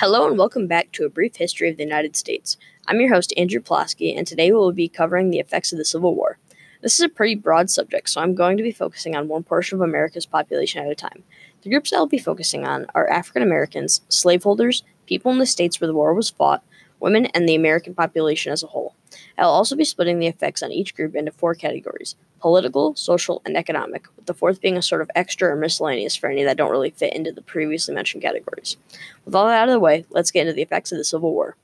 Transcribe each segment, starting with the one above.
Hello and welcome back to a brief history of the United States. I'm your host, Andrew Pulaski, and today we will be covering the effects of the Civil War. This is a pretty broad subject, so I'm going to be focusing on one portion of America's population at a time. The groups I'll be focusing on are African Americans, slaveholders, people in the states where the war was fought, women, and the American population as a whole. I'll also be splitting the effects on each group into four categories political, social, and economic, with the fourth being a sort of extra or miscellaneous for any that don't really fit into the previously mentioned categories. With all that out of the way, let's get into the effects of the Civil War.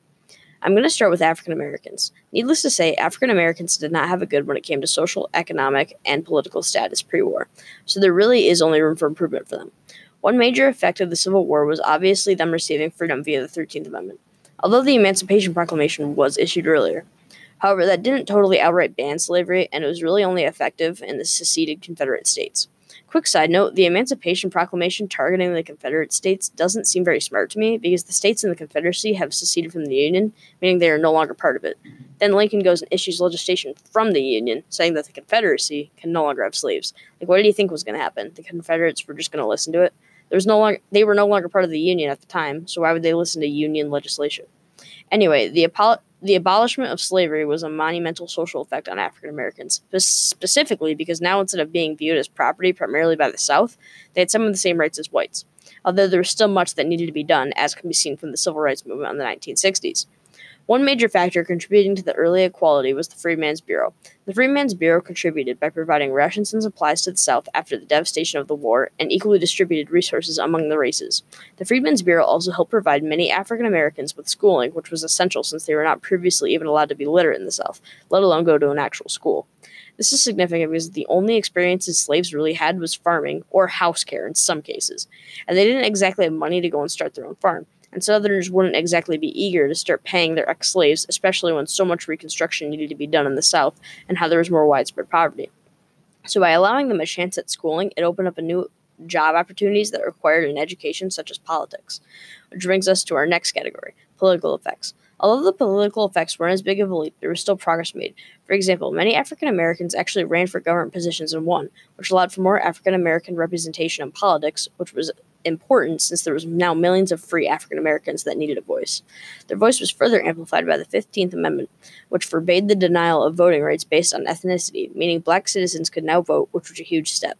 I'm going to start with African Americans. Needless to say, African Americans did not have it good when it came to social, economic, and political status pre war, so there really is only room for improvement for them. One major effect of the Civil War was obviously them receiving freedom via the 13th Amendment, although the Emancipation Proclamation was issued earlier. However, that didn't totally outright ban slavery, and it was really only effective in the seceded Confederate States. Quick side note the Emancipation Proclamation targeting the Confederate States doesn't seem very smart to me because the states in the Confederacy have seceded from the Union, meaning they are no longer part of it. Then Lincoln goes and issues legislation from the Union saying that the Confederacy can no longer have slaves. Like, what do you think was going to happen? The Confederates were just going to listen to it? There was no longer, they were no longer part of the Union at the time, so why would they listen to Union legislation? Anyway, the the abolishment of slavery was a monumental social effect on African Americans, specifically because now instead of being viewed as property primarily by the South, they had some of the same rights as whites, although there was still much that needed to be done, as can be seen from the civil rights movement in the 1960s. One major factor contributing to the early equality was the Freedmen's Bureau. The Freedmen's Bureau contributed by providing rations and supplies to the South after the devastation of the war and equally distributed resources among the races. The Freedmen's Bureau also helped provide many African Americans with schooling, which was essential since they were not previously even allowed to be literate in the South, let alone go to an actual school. This is significant because the only experiences slaves really had was farming or house care in some cases, and they didn't exactly have money to go and start their own farm and Southerners wouldn't exactly be eager to start paying their ex slaves, especially when so much Reconstruction needed to be done in the South and how there was more widespread poverty. So, by allowing them a chance at schooling, it opened up a new job opportunities that required an education such as politics. Which brings us to our next category political effects. Although the political effects weren't as big of a leap, there was still progress made. For example, many African Americans actually ran for government positions and won, which allowed for more African American representation in politics, which was important since there was now millions of free African Americans that needed a voice. Their voice was further amplified by the 15th Amendment, which forbade the denial of voting rights based on ethnicity, meaning black citizens could now vote, which was a huge step.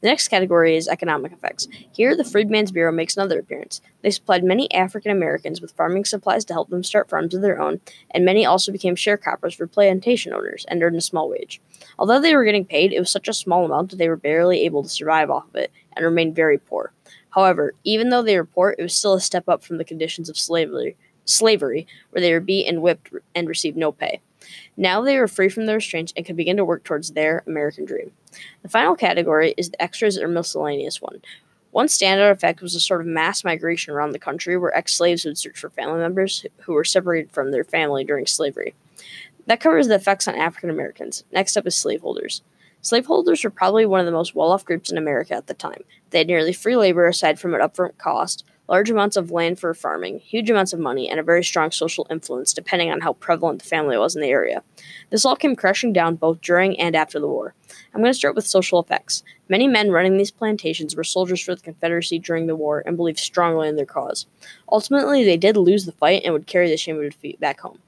The next category is economic effects. Here, the Freedmen's Bureau makes another appearance. They supplied many African Americans with farming supplies to help them start farms of their own, and many also became sharecroppers for plantation owners and earned a small wage. Although they were getting paid, it was such a small amount that they were barely able to survive off of it and remained very poor. However, even though they were poor, it was still a step up from the conditions of slavery, slavery where they were beat and whipped and received no pay. Now they were free from their restraints and could begin to work towards their American dream. The final category is the extras or miscellaneous one. One standout effect was a sort of mass migration around the country where ex slaves would search for family members who were separated from their family during slavery. That covers the effects on African Americans. Next up is slaveholders. Slaveholders were probably one of the most well off groups in America at the time. They had nearly free labor aside from an upfront cost, large amounts of land for farming, huge amounts of money, and a very strong social influence depending on how prevalent the family was in the area. This all came crashing down both during and after the war. I'm going to start with social effects. Many men running these plantations were soldiers for the Confederacy during the war and believed strongly in their cause. Ultimately, they did lose the fight and would carry the shame of defeat back home.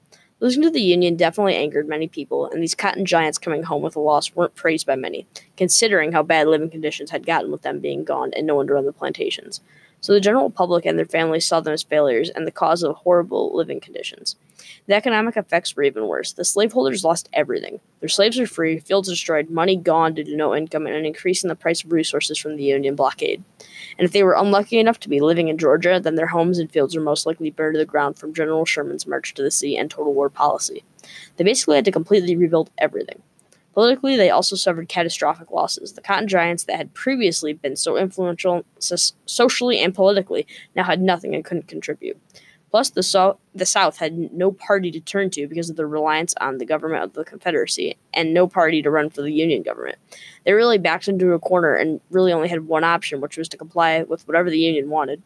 Losing to the Union definitely angered many people, and these cotton giants coming home with a loss weren't praised by many, considering how bad living conditions had gotten with them being gone and no one to run the plantations. So the general public and their families saw them as failures and the cause of horrible living conditions. The economic effects were even worse. The slaveholders lost everything. Their slaves were free, fields destroyed, money gone due to no income, and an increase in the price of resources from the Union blockade. And if they were unlucky enough to be living in Georgia, then their homes and fields were most likely burned to the ground from General Sherman's march to the sea and total war policy. They basically had to completely rebuild everything. Politically, they also suffered catastrophic losses. The cotton giants that had previously been so influential so- socially and politically now had nothing and couldn't contribute. Plus, the, so- the South had no party to turn to because of their reliance on the government of the Confederacy and no party to run for the Union government. They really backed into a corner and really only had one option, which was to comply with whatever the Union wanted.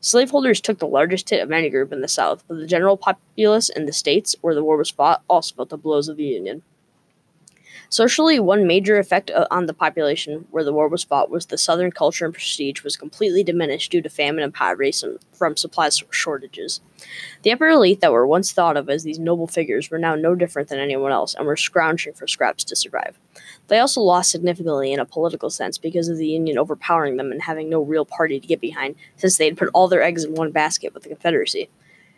Slaveholders took the largest hit of any group in the South, but the general populace in the states where the war was fought also felt the blows of the Union. Socially, one major effect uh, on the population where the war was fought was the Southern culture and prestige was completely diminished due to famine and poverty from supply shortages. The upper elite that were once thought of as these noble figures were now no different than anyone else and were scrounging for scraps to survive. They also lost significantly in a political sense because of the Union overpowering them and having no real party to get behind, since they had put all their eggs in one basket with the Confederacy.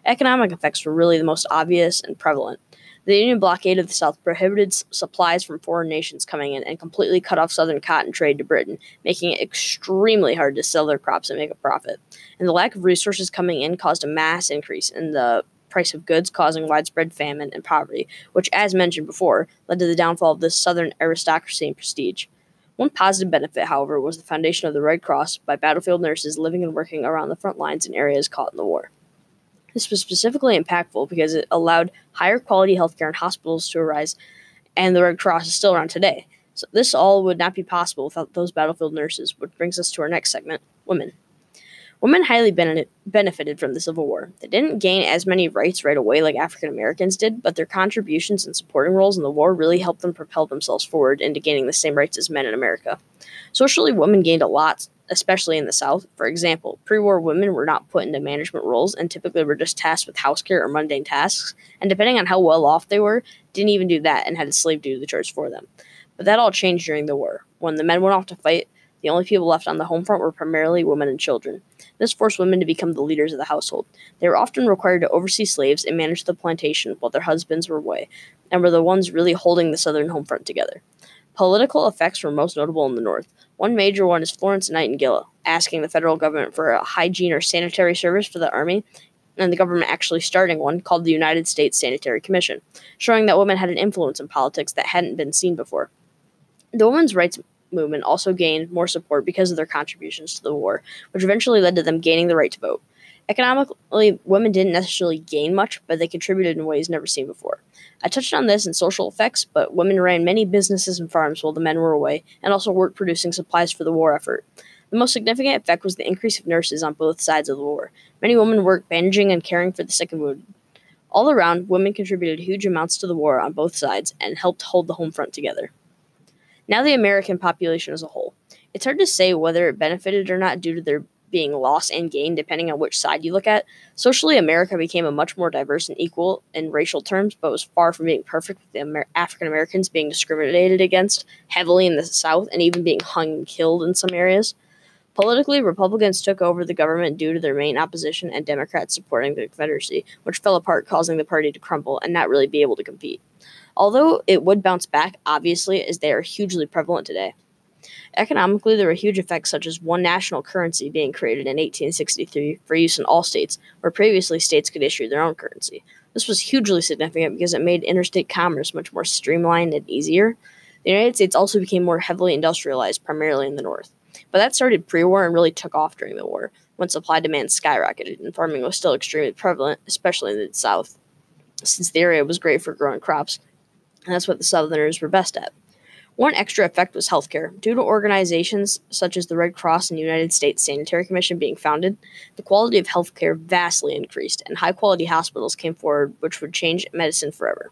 Economic effects were really the most obvious and prevalent. The Union blockade of the South prohibited supplies from foreign nations coming in and completely cut off Southern cotton trade to Britain, making it extremely hard to sell their crops and make a profit. And the lack of resources coming in caused a mass increase in the price of goods, causing widespread famine and poverty, which, as mentioned before, led to the downfall of the Southern aristocracy and prestige. One positive benefit, however, was the foundation of the Red Cross by battlefield nurses living and working around the front lines in areas caught in the war. This was specifically impactful because it allowed higher quality healthcare in hospitals to arise, and the Red Cross is still around today. So this all would not be possible without those battlefield nurses, which brings us to our next segment women. Women highly benefited from the Civil War. They didn't gain as many rights right away like African Americans did, but their contributions and supporting roles in the war really helped them propel themselves forward into gaining the same rights as men in America. Socially, women gained a lot especially in the South. For example, pre war women were not put into management roles and typically were just tasked with house care or mundane tasks, and depending on how well off they were, didn't even do that and had a slave do the chores for them. But that all changed during the war. When the men went off to fight, the only people left on the home front were primarily women and children. This forced women to become the leaders of the household. They were often required to oversee slaves and manage the plantation while their husbands were away, and were the ones really holding the southern home front together. Political effects were most notable in the North. One major one is Florence Nightingale asking the federal government for a hygiene or sanitary service for the Army, and the government actually starting one called the United States Sanitary Commission, showing that women had an influence in politics that hadn't been seen before. The women's rights movement also gained more support because of their contributions to the war, which eventually led to them gaining the right to vote. Economically, women didn't necessarily gain much, but they contributed in ways never seen before. I touched on this in social effects, but women ran many businesses and farms while the men were away, and also worked producing supplies for the war effort. The most significant effect was the increase of nurses on both sides of the war. Many women worked bandaging and caring for the sick and wounded. All around, women contributed huge amounts to the war on both sides and helped hold the home front together. Now, the American population as a whole. It's hard to say whether it benefited or not due to their being loss and gain depending on which side you look at. Socially, America became a much more diverse and equal in racial terms, but was far from being perfect, with Amer- African Americans being discriminated against heavily in the South and even being hung and killed in some areas. Politically, Republicans took over the government due to their main opposition and Democrats supporting the Confederacy, which fell apart, causing the party to crumble and not really be able to compete. Although it would bounce back, obviously, as they are hugely prevalent today. Economically, there were huge effects such as one national currency being created in 1863 for use in all states, where previously states could issue their own currency. This was hugely significant because it made interstate commerce much more streamlined and easier. The United States also became more heavily industrialized, primarily in the North. But that started pre war and really took off during the war, when supply demand skyrocketed and farming was still extremely prevalent, especially in the South, since the area was great for growing crops, and that's what the Southerners were best at. One extra effect was healthcare. Due to organizations such as the Red Cross and the United States Sanitary Commission being founded, the quality of healthcare vastly increased, and high quality hospitals came forward, which would change medicine forever.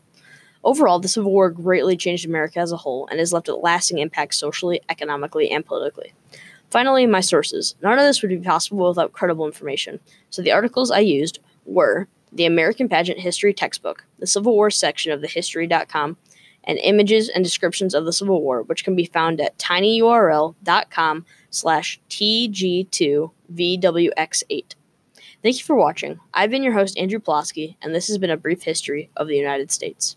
Overall, the Civil War greatly changed America as a whole and has left a lasting impact socially, economically, and politically. Finally, my sources. None of this would be possible without credible information, so the articles I used were the American Pageant History Textbook, the Civil War section of thehistory.com, and images and descriptions of the Civil War, which can be found at tinyurl.com slash tg2vwx8. Thank you for watching. I've been your host, Andrew Plosky, and this has been a brief history of the United States.